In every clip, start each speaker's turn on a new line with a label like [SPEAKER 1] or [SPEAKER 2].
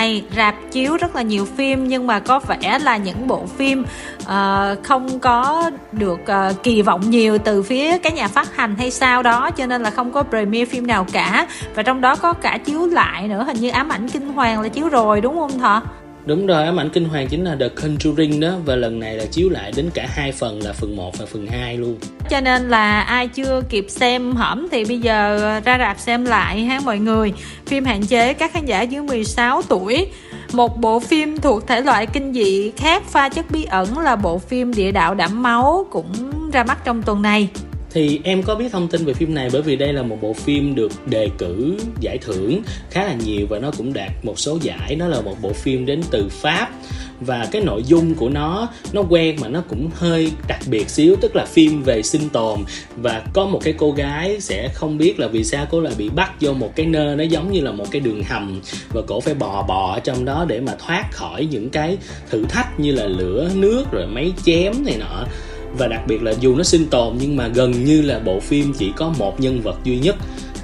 [SPEAKER 1] này rạp chiếu rất là nhiều phim nhưng mà có vẻ là những bộ phim uh, không có được uh, kỳ vọng nhiều từ phía cái nhà phát hành hay sao đó cho nên là không có premiere phim nào cả. Và trong đó có cả chiếu lại nữa hình như ám ảnh kinh hoàng là chiếu rồi đúng không thọ?
[SPEAKER 2] Đúng rồi, ám ảnh kinh hoàng chính là The Conjuring đó và lần này là chiếu lại đến cả hai phần là phần 1 và phần 2 luôn.
[SPEAKER 1] Cho nên là ai chưa kịp xem hỏm thì bây giờ ra rạp xem lại ha mọi người. Phim hạn chế các khán giả dưới 16 tuổi. Một bộ phim thuộc thể loại kinh dị khác pha chất bí ẩn là bộ phim Địa đạo đẫm máu cũng ra mắt trong tuần này
[SPEAKER 2] thì em có biết thông tin về phim này bởi vì đây là một bộ phim được đề cử, giải thưởng khá là nhiều và nó cũng đạt một số giải. Nó là một bộ phim đến từ pháp và cái nội dung của nó nó quen mà nó cũng hơi đặc biệt xíu, tức là phim về sinh tồn. Và có một cái cô gái sẽ không biết là vì sao cô lại bị bắt vô một cái nơi, nó giống như là một cái đường hầm và cổ phải bò bò ở trong đó để mà thoát khỏi những cái thử thách như là lửa, nước, rồi máy chém này nọ và đặc biệt là dù nó sinh tồn nhưng mà gần như là bộ phim chỉ có một nhân vật duy nhất,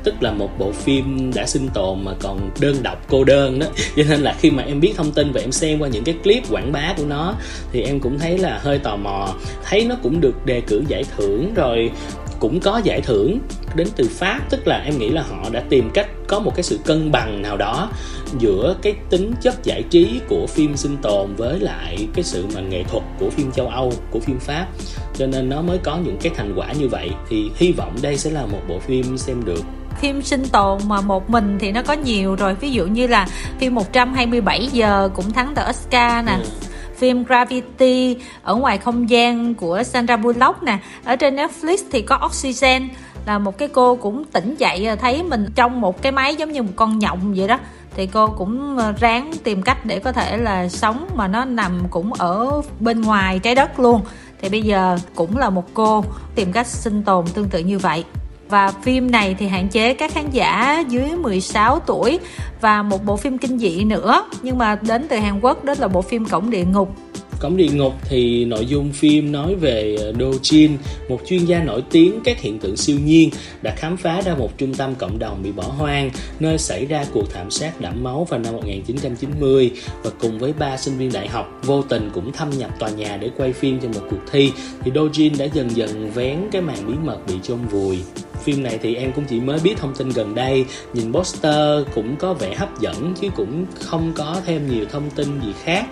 [SPEAKER 2] tức là một bộ phim đã sinh tồn mà còn đơn độc, cô đơn đó. Cho nên là khi mà em biết thông tin và em xem qua những cái clip quảng bá của nó, thì em cũng thấy là hơi tò mò. Thấy nó cũng được đề cử giải thưởng rồi cũng có giải thưởng đến từ pháp tức là em nghĩ là họ đã tìm cách có một cái sự cân bằng nào đó giữa cái tính chất giải trí của phim sinh tồn với lại cái sự mà nghệ thuật của phim châu âu của phim pháp. Cho nên nó mới có những cái thành quả như vậy. Thì hy vọng đây sẽ là một bộ phim xem được.
[SPEAKER 1] Phim sinh tồn mà một mình thì nó có nhiều rồi. Ví dụ như là phim 127 giờ cũng thắng tờ Oscar nè. Ừ. Phim Gravity ở ngoài không gian của Sandra Bullock nè. Ở trên Netflix thì có Oxygen là một cái cô cũng tỉnh dậy à, thấy mình trong một cái máy giống như một con nhộng vậy đó. Thì cô cũng à, ráng tìm cách để có thể là sống mà nó nằm cũng ở bên ngoài trái đất luôn. Thì bây giờ cũng là một cô tìm cách sinh tồn tương tự như vậy. Và phim này thì hạn chế các khán giả dưới 16 tuổi và một bộ phim kinh dị nữa. Nhưng mà đến từ Hàn Quốc, đó là bộ phim Cổng Địa Ngục.
[SPEAKER 2] Cổng địa ngục thì nội dung phim nói về ờ, Do Jin, một chuyên gia nổi tiếng các hiện tượng siêu nhiên đã khám phá ra một trung tâm cộng đồng bị bỏ hoang nơi xảy ra cuộc thảm sát đẫm máu vào năm 1990 và cùng với ba sinh viên đại học vô tình cũng thâm nhập tòa nhà để quay phim cho một cuộc thi thì Do Jin đã dần dần vén cái màn bí mật bị chôn vùi. Phim này thì em cũng chỉ mới biết thông tin gần đây nhìn poster cũng có vẻ hấp dẫn chứ cũng không có thêm nhiều thông tin gì khác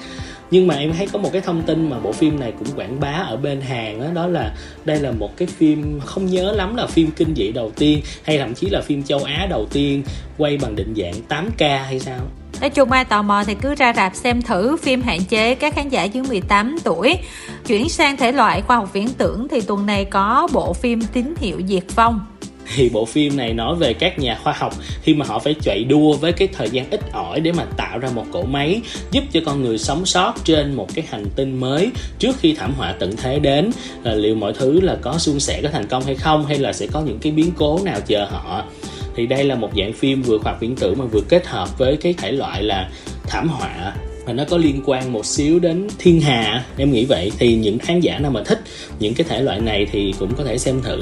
[SPEAKER 2] nhưng mà em thấy có một cái thông tin mà bộ phim này cũng quảng bá ở bên Hàn đó, đó là đây là một cái phim không nhớ lắm là phim kinh dị đầu tiên hay thậm chí là phim châu Á đầu tiên quay bằng định dạng 8K hay sao
[SPEAKER 1] Nói chung ai tò mò thì cứ ra rạp xem thử phim hạn chế các khán giả dưới 18 tuổi. Chuyển sang thể loại khoa học viễn tưởng thì tuần này có bộ phim Tín hiệu diệt vong
[SPEAKER 2] thì bộ phim này nói về các nhà khoa học khi mà họ phải chạy đua với cái thời gian ít ỏi để mà tạo ra một cỗ máy giúp cho con người sống sót trên một cái hành tinh mới trước khi thảm họa tận thế đến. Là liệu mọi thứ là có suôn sẻ, có thành công hay không, hay là sẽ có những cái biến cố nào chờ họ? Thì đây là một dạng phim vừa khoa học viễn tưởng mà vừa kết hợp với cái thể loại là thảm họa mà nó có liên quan một xíu đến thiên hà, em nghĩ vậy. Thì những khán giả nào mà thích những cái thể loại này thì cũng có thể xem thử.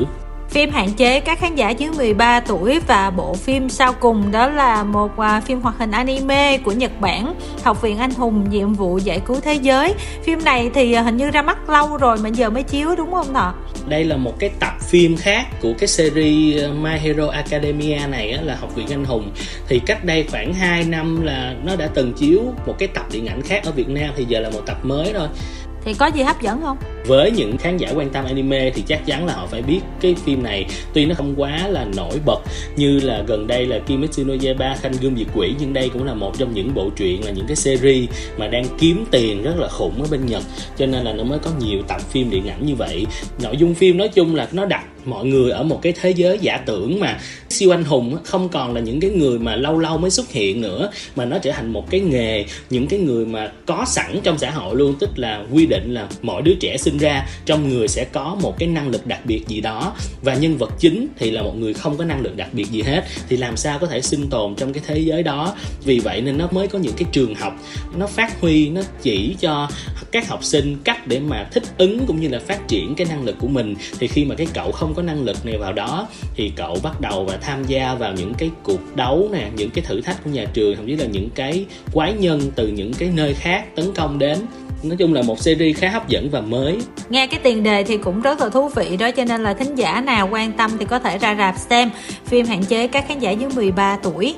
[SPEAKER 1] Phim hạn chế các khán giả dưới 13 tuổi và bộ phim sau cùng đó là một uh, phim hoạt hình anime của Nhật Bản Học viện Anh Hùng nhiệm vụ giải cứu thế giới. Phim này thì uh, hình như ra mắt lâu rồi mà giờ mới chiếu đúng không thọ?
[SPEAKER 2] Đây là một cái tập phim khác của cái series My Hero Academia này á, là Học viện Anh Hùng. Thì cách đây khoảng 2 năm là nó đã từng chiếu một cái tập điện ảnh khác ở Việt Nam thì giờ là một tập mới thôi.
[SPEAKER 1] Thì có gì hấp dẫn không
[SPEAKER 2] với những khán giả quan tâm anime thì chắc chắn là họ phải biết cái phim này. Tuy nó không quá là nổi bật như là gần đây là Kimetsu no Yaiba Khanh Gươm Diệt Quỷ, nhưng đây cũng là một trong những bộ truyện là những cái series mà đang kiếm tiền rất là khủng ở bên Nhật. Cho nên là nó mới có nhiều tập phim điện ảnh như vậy. Nội dung phim nói chung là nó đặt mọi người ở một cái thế giới giả tưởng mà siêu anh hùng không còn là những cái người mà lâu lâu mới xuất hiện nữa, mà nó trở thành một cái nghề, những cái người mà có sẵn trong xã hội luôn. Tức là quy định là mỗi đứa trẻ sinh ra, trong người sẽ có một cái năng lực đặc biệt gì đó. Và nhân vật chính thì là một người không có năng lực đặc biệt gì hết, thì làm sao có thể sinh tồn trong cái thế giới đó? Vì vậy nên nó mới có những cái trường học, nó phát huy, nó chỉ cho các học sinh cách để mà thích ứng cũng như là phát triển cái năng lực của mình. Thì khi mà cái cậu không có năng lực này vào đó, thì cậu bắt đầu và tham gia vào những cái cuộc đấu nè, những cái thử thách của nhà trường, thậm chí là những cái quái nhân từ những cái nơi khác tấn công đến nói chung là một series khá hấp dẫn và mới.
[SPEAKER 1] Nghe cái tiền đề thì cũng rất là thú vị đó, cho nên là thính giả nào quan tâm thì có thể ra rạp xem. Phim hạn chế các khán giả dưới 13 tuổi.